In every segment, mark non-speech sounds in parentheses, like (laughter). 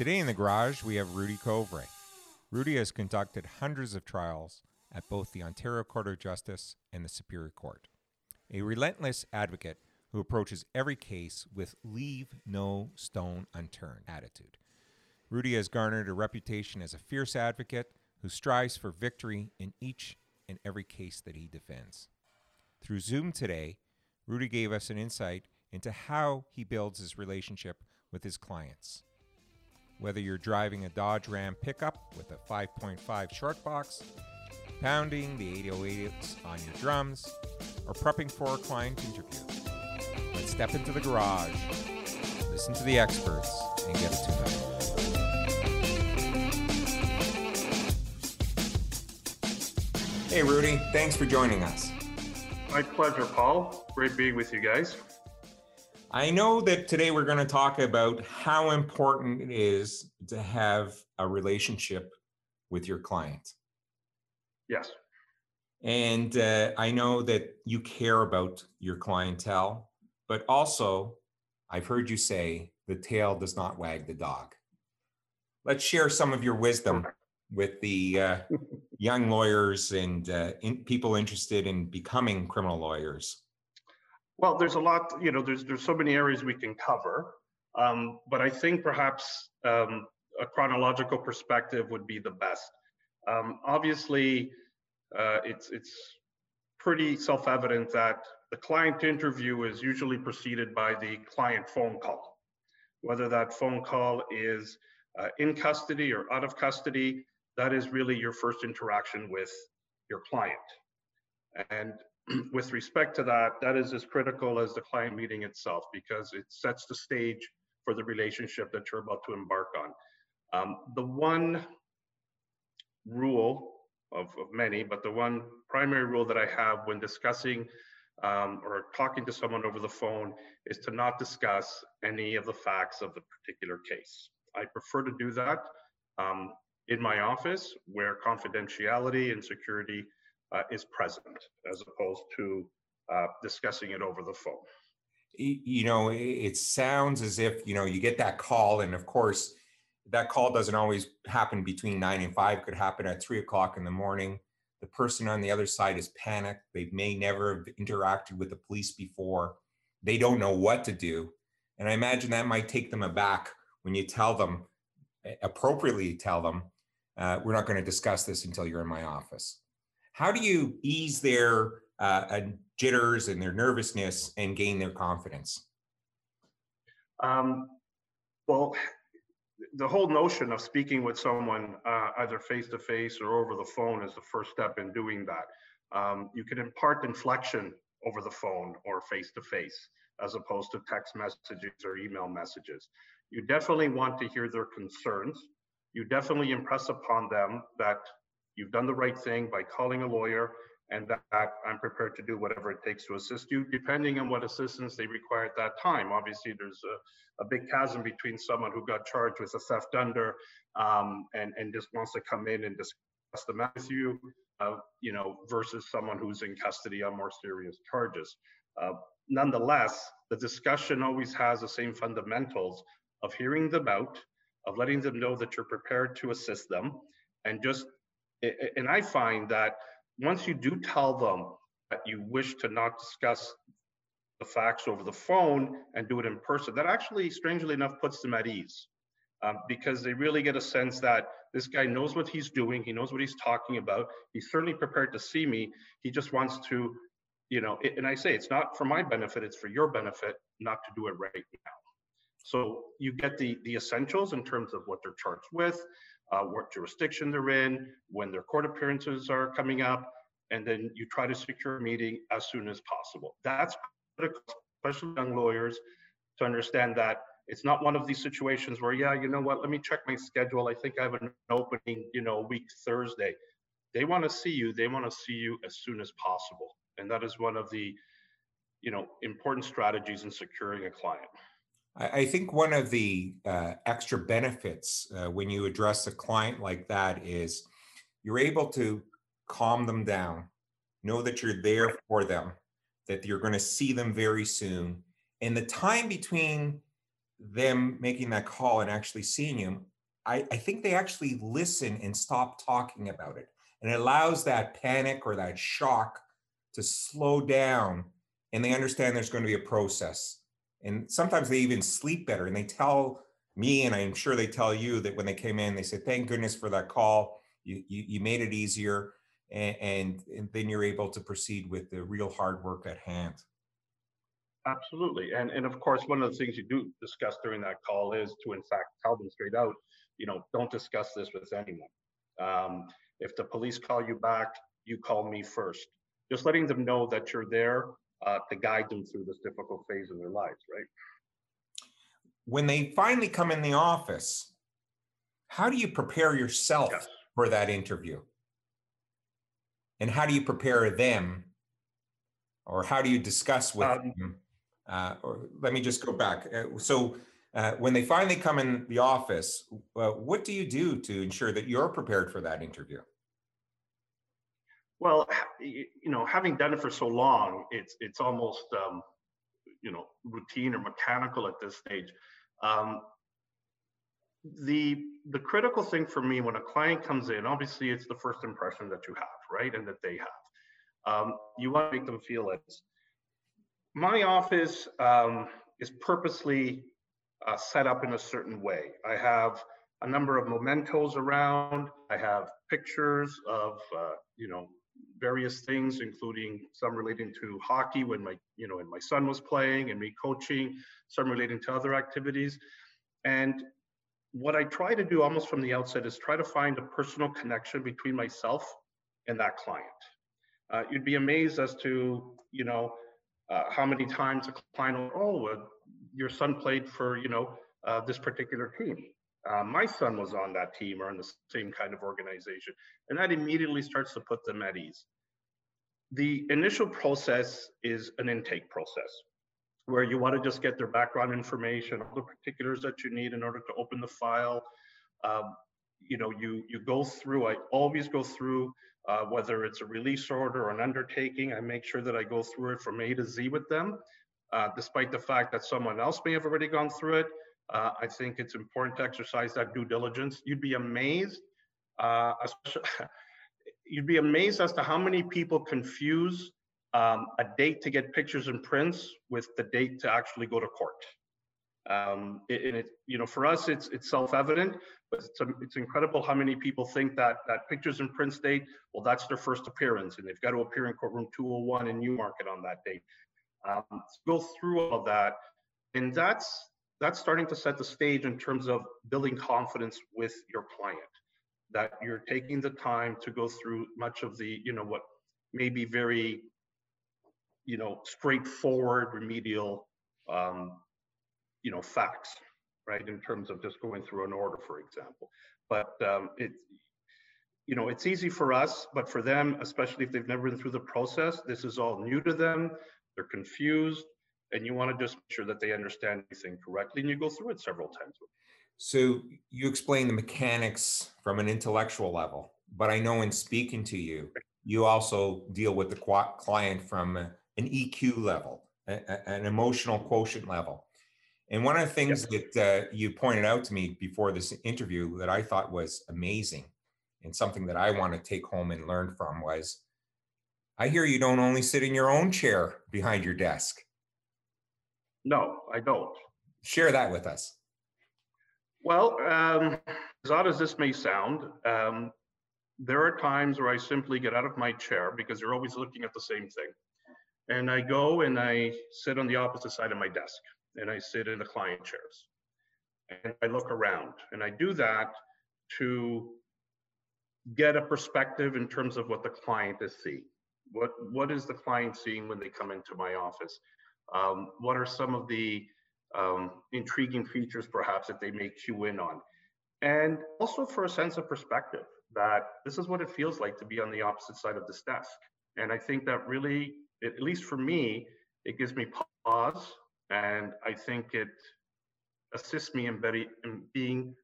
Today in the garage, we have Rudi Covre. Rudi has conducted hundreds of trials at both the Ontario Court of Justice and the Superior Court. A relentless advocate who approaches every case with leave no stone unturned attitude. Rudi has garnered a reputation as a fierce advocate who strives for victory in each and every case that he defends. Through Zoom today, Rudi gave us an insight into how he builds his relationship with his clients. Whether you're driving a Dodge Ram pickup with a 5.5 short box, pounding the 808s on your drums, or prepping for a client interview, let's step into the garage, listen to the experts, and get it to know. Hey, Rudi, thanks for joining us. My pleasure, Paul. Great being with you guys. I know that today we're going to talk about how important it is to have a relationship with your client. Yes. And uh, I know that you care about your clientele, but also I've heard you say the tail does not wag the dog. Let's share some of your wisdom (laughs) with the uh, young lawyers and uh, in, people interested in becoming criminal lawyers. Well, there's a lot, you know, there's there's so many areas we can cover, um, but I think perhaps um, a chronological perspective would be the best. Um, obviously, uh, it's it's pretty self-evident that the client interview is usually preceded by the client phone call, whether that phone call is uh, in custody or out of custody. That is really your first interaction with your client, and (clears throat) with respect to that, that is as critical as the client meeting itself because it sets the stage for the relationship that you're about to embark on. Um, the one rule of, of, many, but the one primary rule that I have when discussing um, or talking to someone over the phone is to not discuss any of the facts of the particular case. I prefer to do that um, in my office where confidentiality and security uh, is present as opposed to uh, discussing it over the phone. You know, it sounds as if, you know, you get that call, and of course, that call doesn't always happen between nine and five, could happen at three o'clock in the morning. The person on the other side is panicked. They may never have interacted with the police before. They don't know what to do. And I imagine that might take them aback when you tell them, appropriately tell them, uh, we're not going to discuss this until you're in my office. How do you ease their uh, jitters and their nervousness and gain their confidence? Um, well, the whole notion of speaking with someone uh, either face to face or over the phone is the first step in doing that. Um, you can impart inflection over the phone or face to face as opposed to text messages or email messages. You definitely want to hear their concerns. You definitely impress upon them that you've done the right thing by calling a lawyer and that I'm prepared to do whatever it takes to assist you, depending on what assistance they require at that time. Obviously, there's a, a big chasm between someone who got charged with a theft under um, and, and just wants to come in and discuss the matter with you, uh, you know, versus someone who's in custody on more serious charges. Uh, nonetheless, the discussion always has the same fundamentals of hearing them out, of letting them know that you're prepared to assist them, and just and I find that once you do tell them that you wish to not discuss the facts over the phone and do it in person, that actually, strangely enough, puts them at ease um, because they really get a sense that this guy knows what he's doing, he knows what he's talking about, he's certainly prepared to see me, he just wants to, you know, and I say it's not for my benefit, it's for your benefit not to do it right now. So you get the the essentials in terms of what they're charged with, uh, what jurisdiction they're in, when their court appearances are coming up, and then you try to secure a meeting as soon as possible. That's critical, especially young lawyers, to understand that it's not one of these situations where, yeah, you know what, let me check my schedule. I think I have an opening, you know, week Thursday. They want to see you. They want to see you as soon as possible. And that is one of the, you know, important strategies in securing a client. I think one of the uh, extra benefits uh, when you address a client like that is you're able to calm them down, know that you're there for them, that you're going to see them very soon. And the time between them making that call and actually seeing you, I, I think they actually listen and stop talking about it. And it allows that panic or that shock to slow down and they understand there's going to be a process. And sometimes they even sleep better and they tell me, and I'm sure they tell you that when they came in, they said, thank goodness for that call. You, you, you made it easier. And, and, and then you're able to proceed with the real hard work at hand. Absolutely. And, and of course, one of the things you do discuss during that call is to, in fact, tell them straight out, you know, don't discuss this with anyone. Um, if the police call you back, you call me first. Just letting them know that you're there uh, to guide them through this difficult phase of their lives, right? When they finally come in the office, how do you prepare yourself yes. for that interview? And how do you prepare them? Or how do you discuss with um, them? Uh, or let me just go back. Uh, so uh, when they finally come in the office, uh, what do you do to ensure that you're prepared for that interview? Well, you know, having done it for so long, it's it's almost um, you know routine or mechanical at this stage. Um, the the critical thing for me when a client comes in, obviously, it's the first impression that you have, right, and that they have. Um, you want to make them feel it. My office um, is purposely uh, set up in a certain way. I have a number of mementos around. I have pictures of, uh, you know, various things, including some relating to hockey when my, you know, when my son was playing and me coaching, some relating to other activities. And what I try to do almost from the outset is try to find a personal connection between myself and that client. Uh, you'd be amazed as to, you know, uh, how many times a client will, oh, uh, your son played for, you know, uh, this particular team. Uh, my son was on that team or in the same kind of organization. And that immediately starts to put them at ease. The initial process is an intake process where you want to just get their background information, all the particulars that you need in order to open the file. Um, you know, you you go through. I always go through uh, whether it's a release order or an undertaking. I make sure that I go through it from A to Z with them, uh, despite the fact that someone else may have already gone through it. Uh, I think it's important to exercise that due diligence. You'd be amazed, uh, (laughs) you'd be amazed as to how many people confuse um, a date to get pictures and prints with the date to actually go to court. Um, and it, you know, for us, it's it's self-evident, but it's, it's incredible how many people think that that pictures and prints date, well, that's their first appearance, and they've got to appear in courtroom 201 in Newmarket on that date. Um, go through all that, and that's that's starting to set the stage in terms of building confidence with your client that you're taking the time to go through much of the you know what may be very you know straightforward remedial um, you know facts right in terms of just going through an order for example. But um, it you know it's easy for us but for them especially if they've never been through the process this is all new to them. They're confused and you want to just make sure that they understand everything correctly and you go through it several times. So you explain the mechanics from an intellectual level but i know in speaking to you you also deal with the client from an eq level an emotional quotient level. And one of the things that uh, you pointed out to me before this interview that i thought was amazing and something that i want to take home and learn from was i hear you don't only sit in your own chair behind your desk no, I don't. Share that with us. Well, um, as odd as this may sound, um, there are times where I simply get out of my chair because you're always looking at the same thing. And I go and I sit on the opposite side of my desk and I sit in the client chairs. And I look around and I do that to get a perspective in terms of what the client is seeing. What, what is the client seeing when they come into my office? Um, what are some of the um, intriguing features perhaps that they may cue in on? And also for a sense of perspective that this is what it feels like to be on the opposite side of this desk. And I think that really, at least for me, it gives me pause and I think it assists me in, in being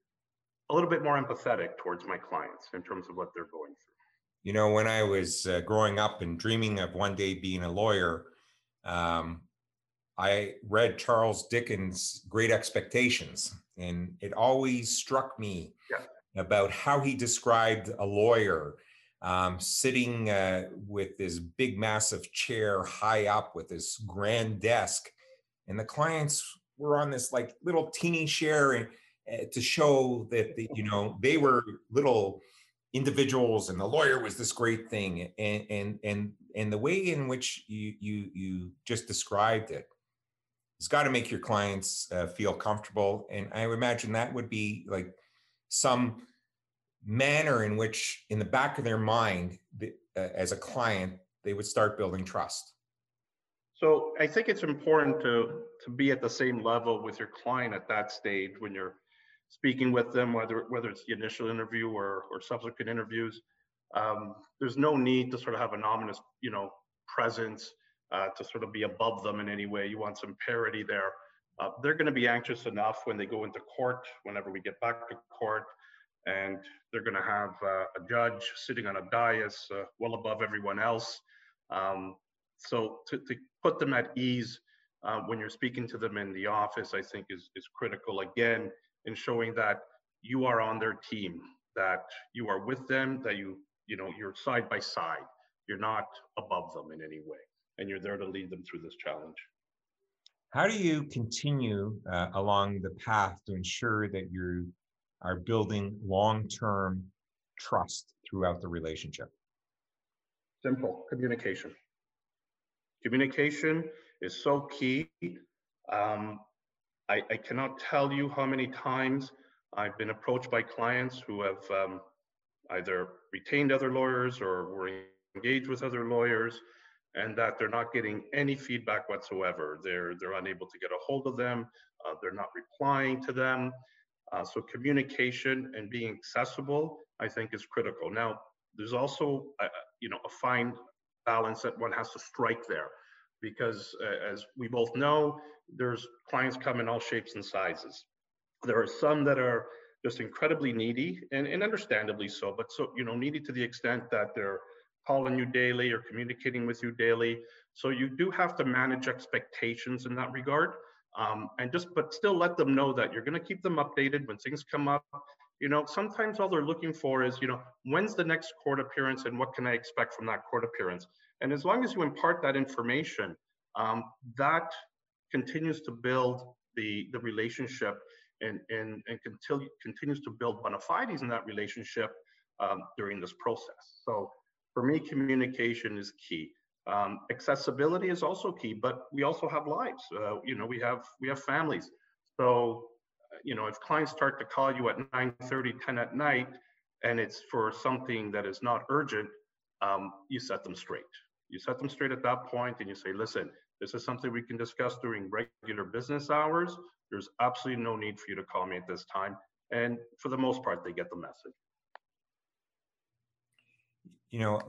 a little bit more empathetic towards my clients in terms of what they're going through. You know, when I was uh, growing up and dreaming of one day being a lawyer, um, I read Charles Dickens' Great Expectations, and it always struck me yeah. about how he described a lawyer um, sitting uh, with this big, massive chair high up with this grand desk, and the clients were on this like little teeny chair and, uh, to show that the, you know they were little individuals and the lawyer was this great thing and and and and the way in which you you you just described it it's got to make your clients uh, feel comfortable and i imagine that would be like some manner in which in the back of their mind the, uh, as a client they would start building trust. So i think it's important to to be at the same level with your client at that stage when you're speaking with them whether whether it's the initial interview or or subsequent interviews. Um, there's no need to sort of have an ominous you know presence uh, to sort of be above them in any way you want some parity there uh, they're going to be anxious enough when they go into court whenever we get back to court and they're going to have uh, a judge sitting on a dais uh, well above everyone else. Um, so to, to, put them at ease uh, when you're speaking to them in the office, I think is, is critical again in showing that you are on their team, that you are with them, that you, you know, you're side by side. You're not above them in any way, and you're there to lead them through this challenge. How do you continue uh, along the path to ensure that you are building long-term trust throughout the relationship? Simple communication. Communication is so key. Um, I, I, cannot tell you how many times I've been approached by clients who have um, either retained other lawyers or were engaged with other lawyers and that they're not getting any feedback whatsoever. They're, they're unable to get a hold of them. Uh, they're not replying to them. Uh, so communication and being accessible, I think, is critical. Now, there's also, a, you know, a fine balance that one has to strike there, because uh, as we both know, there's clients come in all shapes and sizes. There are some that are just incredibly needy, and, and understandably so, but so you know, needy to the extent that they're calling you daily or communicating with you daily. So you do have to manage expectations in that regard um, and just but still let them know that you're going to keep them updated when things come up. You know sometimes all they're looking for is you know when's the next court appearance and what can i expect from that court appearance? And as long as you impart that information um, that continues to build the the relationship and and and continue, continues to build bona fides in that relationship um, during this process. So for me communication is key um, accessibility is also key, but we also have lives. Uh, you know, we have we have families. So, you know, if clients start to call you at 9, 30, 10 at night, and it's for something that is not urgent, um, you set them straight. You set them straight at that point, and you say, listen, this is something we can discuss during regular business hours. There's absolutely no need for you to call me at this time. And for the most part, they get the message you know,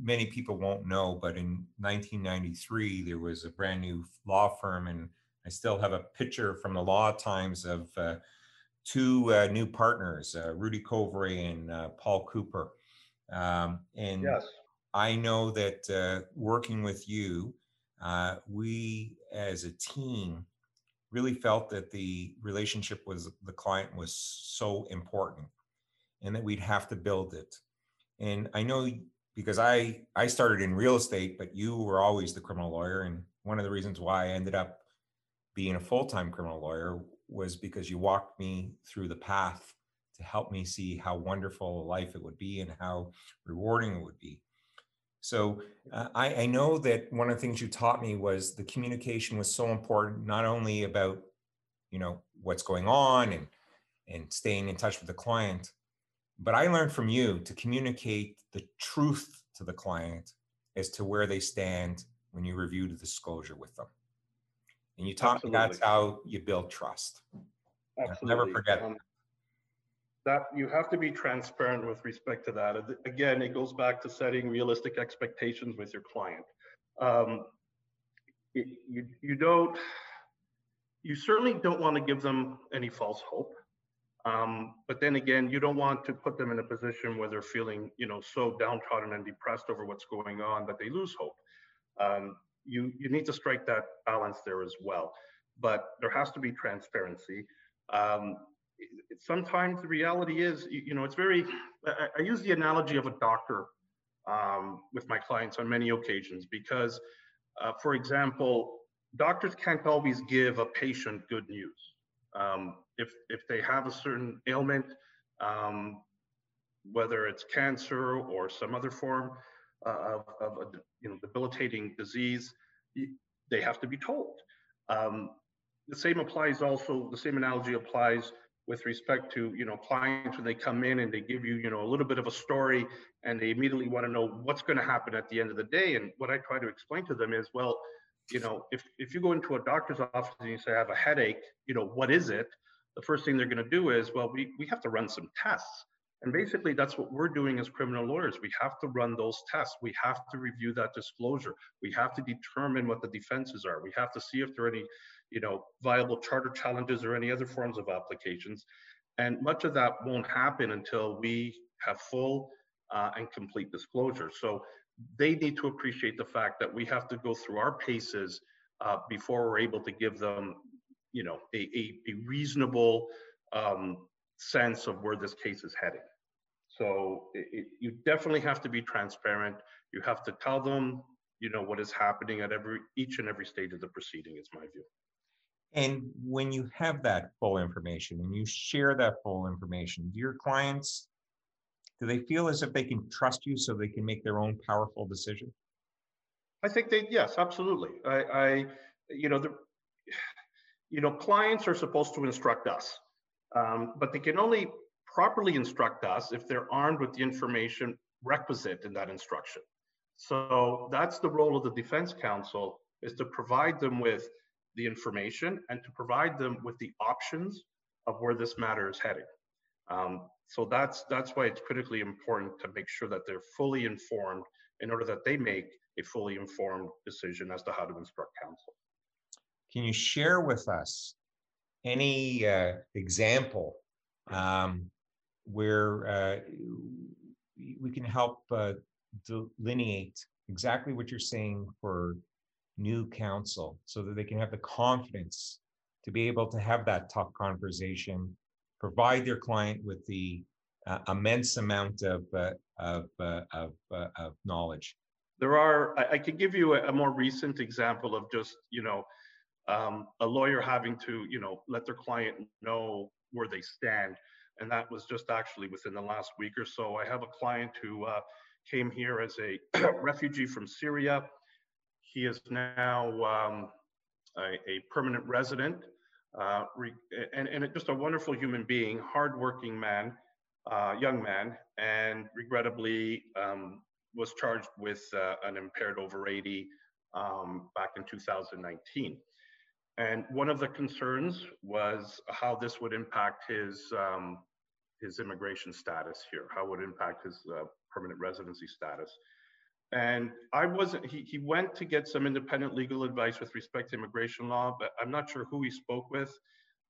many people won't know, but in 1993, there was a brand new law firm, and I still have a picture from the Law Times of uh, two uh, new partners, uh, Rudi Covre and uh, Paul Cooper. Um, and yes. I know that uh, working with you, uh, we as a team really felt that the relationship with the client was so important and that we'd have to build it and I know because I I started in real estate, but you were always the criminal lawyer, and one of the reasons why I ended up being a full time criminal lawyer was because you walked me through the path to help me see how wonderful a life it would be and how rewarding it would be. So uh, I, I know that one of the things you taught me was the communication was so important, not only about you know what's going on and and staying in touch with the client, but I learned from you to communicate the truth to the client as to where they stand when you review the disclosure with them. And you taught Absolutely. that's how you build trust. Absolutely. never forget um, that. You have to be transparent with respect to that. Again, it goes back to setting realistic expectations with your client. Um, it, you, you don't, you certainly don't want to give them any false hope. Um, but then again, you don't want to put them in a position where they're feeling, you know, so downtrodden and depressed over what's going on that they lose hope. Um, you you need to strike that balance there as well. But there has to be transparency. Um, sometimes the reality is, you, you know, it's very. I, I, use the analogy of a doctor um, with my clients on many occasions because, uh, for example, doctors can't always give a patient good news. Um, if if they have a certain ailment, um, whether it's cancer or some other form uh, of, of a you know debilitating disease, they have to be told. Um, the same applies also. The same analogy applies with respect to you know clients when they come in and they give you you know a little bit of a story and they immediately want to know what's going to happen at the end of the day. And what I try to explain to them is, well, you know, if if you go into a doctor's office and you say I have a headache, you know, what is it? The first thing they're going to do is, well, we we have to run some tests. And basically, that's what we're doing as criminal lawyers. We have to run those tests. We have to review that disclosure. We have to determine what the defenses are. We have to see if there are any, you know, viable charter challenges or any other forms of applications. And much of that won't happen until we have full uh, and complete disclosure. So they need to appreciate the fact that we have to go through our paces uh, before we're able to give them, you know, a, a, a reasonable um, sense of where this case is heading. So it, it, you definitely have to be transparent. You have to tell them, you know, what is happening at every each and every stage of the proceeding. Is my view. And when you have that full information and you share that full information, do your clients do they feel as if they can trust you so they can make their own powerful decision? I think they yes, absolutely. I, I you know the you know clients are supposed to instruct us, um, but they can only properly instruct us if they're armed with the information requisite in that instruction. So that's the role of the defense counsel is to provide them with the information and to provide them with the options of where this matter is heading. Um, so that's that's why it's critically important to make sure that they're fully informed in order that they make a fully informed decision as to how to instruct counsel. Can you share with us any uh, example um, where uh, we can help uh, delineate exactly what you're saying for new counsel so that they can have the confidence to be able to have that tough conversation provide their client with the uh, immense amount of uh, of, uh, of, uh, of knowledge there are i, I could give you a, a, more recent example of just you know um, a lawyer having to you know let their client know where they stand and that was just actually within the last week or so. I have a client who uh, came here as a (clears throat) refugee from Syria. He is now um, a, a, permanent resident uh, and, and just a wonderful human being, hardworking man, uh, young man, and regrettably um, was charged with uh, an impaired over 80 um, back in 2019. And one of the concerns was how this would impact his um, his immigration status here, how it would impact his uh, permanent residency status. And I wasn't, he, he went to get some independent legal advice with respect to immigration law, but I'm not sure who he spoke with.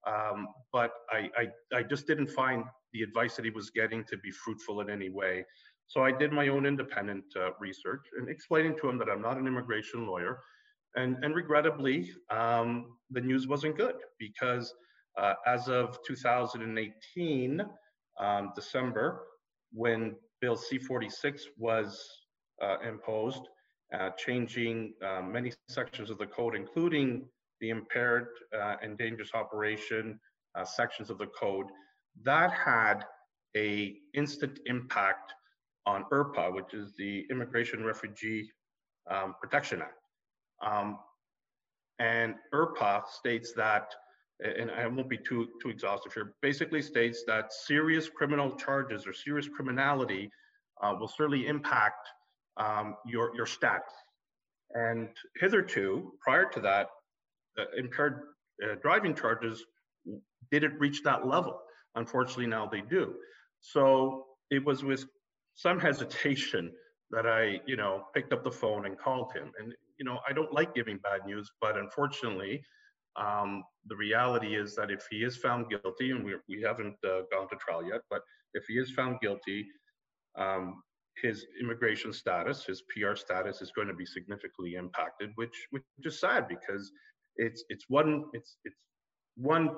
Um, but I, I, I just didn't find the advice that he was getting to be fruitful in any way. So I did my own independent uh, research and explaining to him that I'm not an immigration lawyer. And, and regrettably, um, the news wasn't good because uh, as of 2018, um, December when Bill C-46 was imposed, uh, changing uh, many sections of the code, including the impaired uh, and dangerous operation uh, sections of the code. That had a instant impact on IRPA, which is the Immigration Refugee um, Protection Act. Um, and IRPA states that and I won't be too too exhaustive here, basically states that serious criminal charges or serious criminality uh, will certainly impact um, your your status. And hitherto, prior to that, uh, impaired uh, driving charges didn't reach that level. Unfortunately, now they do. So it was with some hesitation that I, you know, picked up the phone and called him. And you know, I don't like giving bad news, but unfortunately, um, the reality is that if he is found guilty, and we, we haven't uh, gone to trial yet, but if he is found guilty, um, his immigration status, his PR status is going to be significantly impacted, which which is sad because it's it's one it's it's one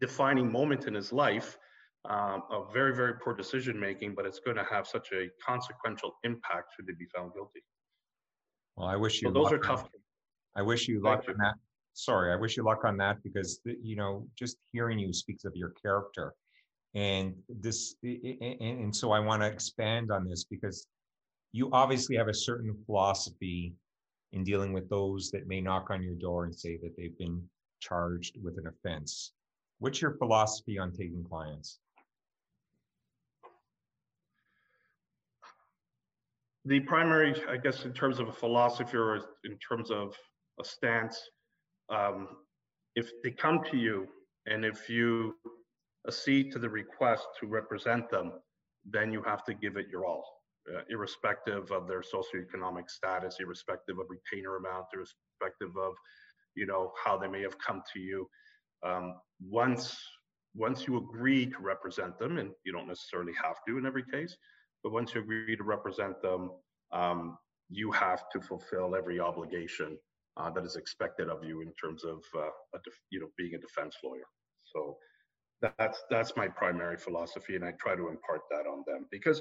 defining moment in his life um, of very very poor decision making, but it's going to have such a consequential impact should he be found guilty. Well, I wish you. So those are tough. I wish you luck on that. Sorry, I wish you luck on that because you know just hearing you speaks of your character and this and, and so i want to expand on this because you obviously have a certain philosophy in dealing with those that may knock on your door and say that they've been charged with an offense. What's your philosophy on taking clients? The primary i guess in terms of a philosophy or in terms of a stance um, if they come to you and if you accede to the request to represent them, then you have to give it your all, uh, irrespective of their socioeconomic status, irrespective of retainer amount, irrespective of, you know, how they may have come to you. Um, once once you agree to represent them, and you don't necessarily have to in every case, but once you agree to represent them, um, you have to fulfill every obligation uh, that is expected of you in terms of uh, you know being a defense lawyer. So that's that's my primary philosophy and i try to impart that on them because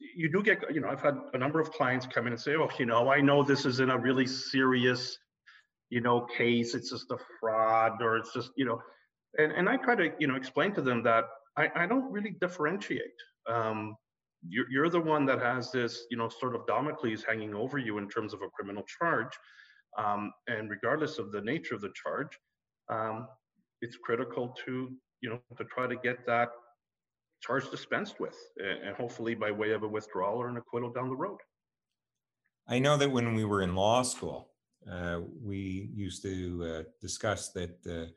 you do get you know i've had a number of clients come in and say oh you know i know this isn't a really serious you know case it's just a fraud or it's just you know and, and i try to you know explain to them that i, I don't really differentiate. Um, you're, you're the one that has this you know sword of Damocles hanging over you in terms of a criminal charge um, and regardless of the nature of the charge um, it's critical to you know, to try to get that charge dispensed with, and hopefully by way of a withdrawal or an acquittal down the road. I know that when we were in law school, uh, we used to uh, discuss that uh,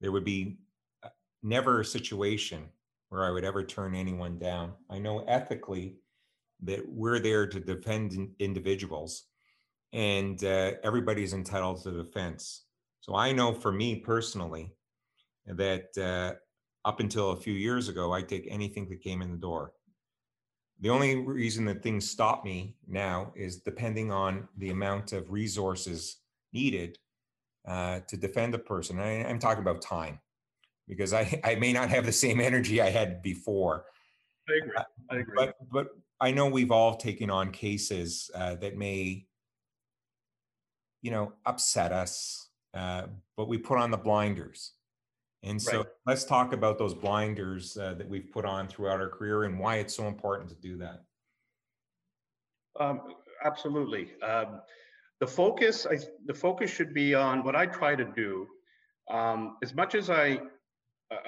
there would be uh, never a situation where I would ever turn anyone down. I know ethically that we're there to defend individuals and uh, everybody's entitled to defense. So I know for me personally, that uh, up until a few years ago, I take anything that came in the door. The only reason that things stop me now is depending on the amount of resources needed uh, to defend a person. I, am talking about time because I, I may not have the same energy I had before. I agree. I agree. But, but I know we've all taken on cases uh, that may, you know, upset us, uh, but we put on the blinders and so right. let's talk about those blinders uh, that we've put on throughout our career and why it's so important to do that. Um, absolutely. Um, the focus, I, the focus should be on what I try to do. Um, as much as I,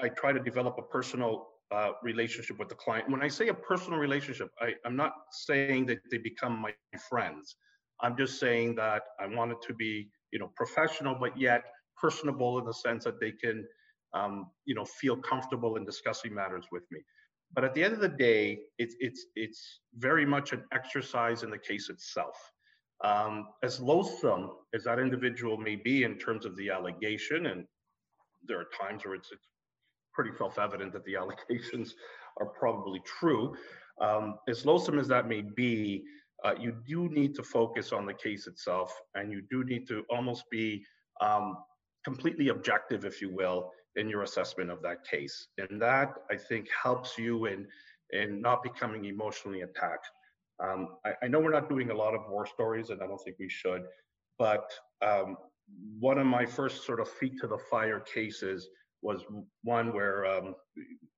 I try to develop a personal uh, relationship with the client. When I say a personal relationship, I, I'm not saying that they become my friends. I'm just saying that I want it to be, you know, professional, but yet personable in the sense that they can um, you know, feel comfortable in discussing matters with me. But at the end of the day, it's it's it's very much an exercise in the case itself. Um, as loathsome as that individual may be in terms of the allegation, and there are times where it's, it's pretty self-evident that the (laughs) allegations are probably true. Um, as loathsome as that may be, uh, you do need to focus on the case itself, and you do need to almost be um, completely objective, if you will, in your assessment of that case. And that I think helps you in in not becoming emotionally attacked. Um, I, I, know we're not doing a lot of war stories, and I don't think we should, but um, one of my first sort of feet to the fire cases was one where um,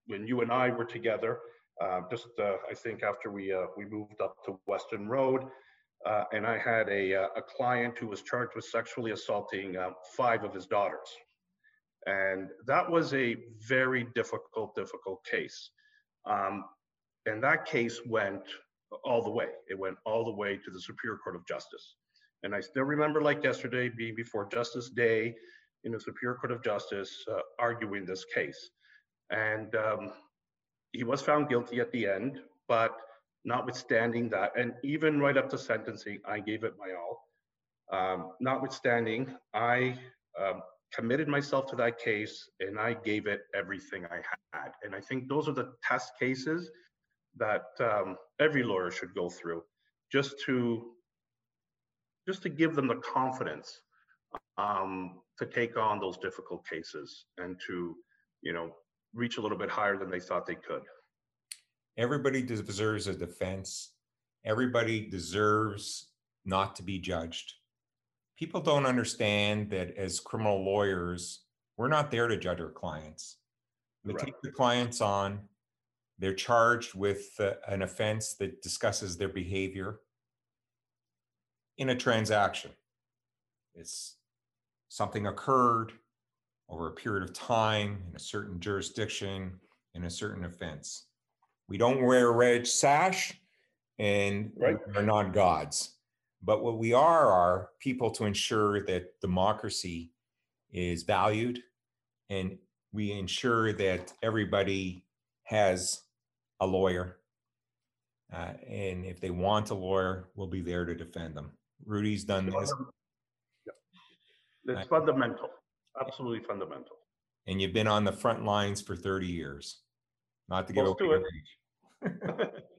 when you and I were together, uh, just uh, I think after we uh, we moved up to Weston Road, uh, and I had a, uh, a client who was charged with sexually assaulting uh, five of his daughters. And that was a very difficult, difficult case. Um, and that case went all the way. It went all the way to the Superior Court of Justice. And I still remember, like yesterday, being before Justice Day in the Superior Court of Justice uh, arguing this case. And um, he was found guilty at the end, but notwithstanding that, and even right up to sentencing, I gave it my all. Um, notwithstanding, I um, committed myself to that case and I gave it everything I had. And I think those are the test cases that um, every lawyer should go through just to just to give them the confidence um, to take on those difficult cases and to you know reach a little bit higher than they thought they could. Everybody deserves a defense. Everybody deserves not to be judged people don't understand that as criminal lawyers we're not there to judge our clients we Right. take the clients on they're charged with uh, an offense that discusses their behavior in a transaction. It's something occurred over a period of time in a certain jurisdiction in a certain offense. We don't wear a red sash and Right. we're not gods. But what we are are people to ensure that democracy is valued and we ensure that everybody has a lawyer. Uh, and if they want a lawyer, we'll be there to defend them. Rudi's done this, it's fundamental absolutely fundamental and you've been on the front lines for 30 years. Not to get Close over to your it. age. (laughs)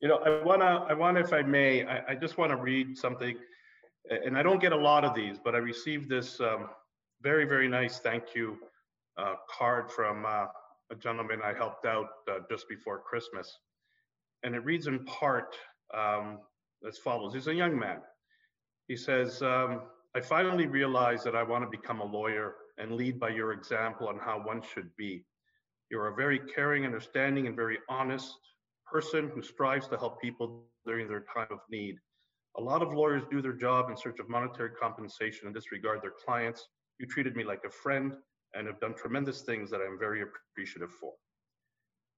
You know, I wanna, I wanna, if I may, I, I just wanna read something, and I don't get a lot of these, but I received this um, very, very nice thank you uh, card from uh, a gentleman I helped out uh, just before Christmas. And it reads in part um, as follows. He's a young man. He says, um, I finally realized that I want to become a lawyer and lead by your example on how one should be. You're a very caring, understanding, and very honest person who strives to help people during their time of need. A lot of lawyers do their job in search of monetary compensation and disregard their clients. You treated me like a friend and have done tremendous things that I'm very appreciative for.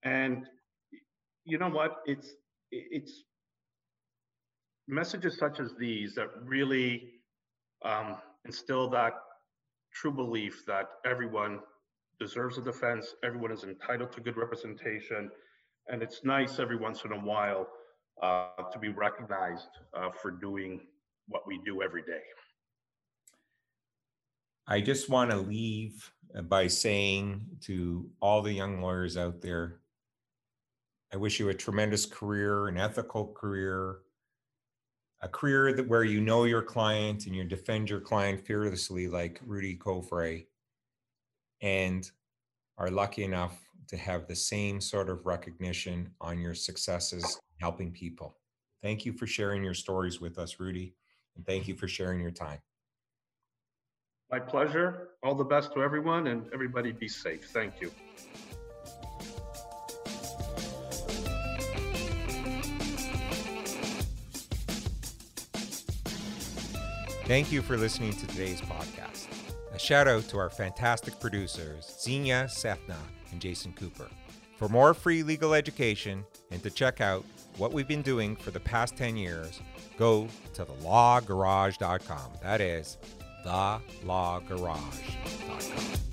And you know what? It's it's messages such as these that really um, instill that true belief that everyone deserves a defense, everyone is entitled to good representation, and it's nice every once in a while uh, to be recognized uh, for doing what we do every day. I just want to leave by saying to all the young lawyers out there, I wish you a tremendous career, an ethical career, a career that where you know your client and you defend your client fearlessly, like Rudi Covre, and are lucky enough to have the same sort of recognition on your successes helping people. Thank you for sharing your stories with us, Rudi, and thank you for sharing your time. My pleasure. All the best to everyone, and everybody be safe. Thank you. Thank you for listening to today's podcast. Shout out to our fantastic producers, Zenia Sethna and Jason Cooper. For more free legal education and to check out what we've been doing for the past 10 years, go to thelawgarage.com. That is thelawgarage.com.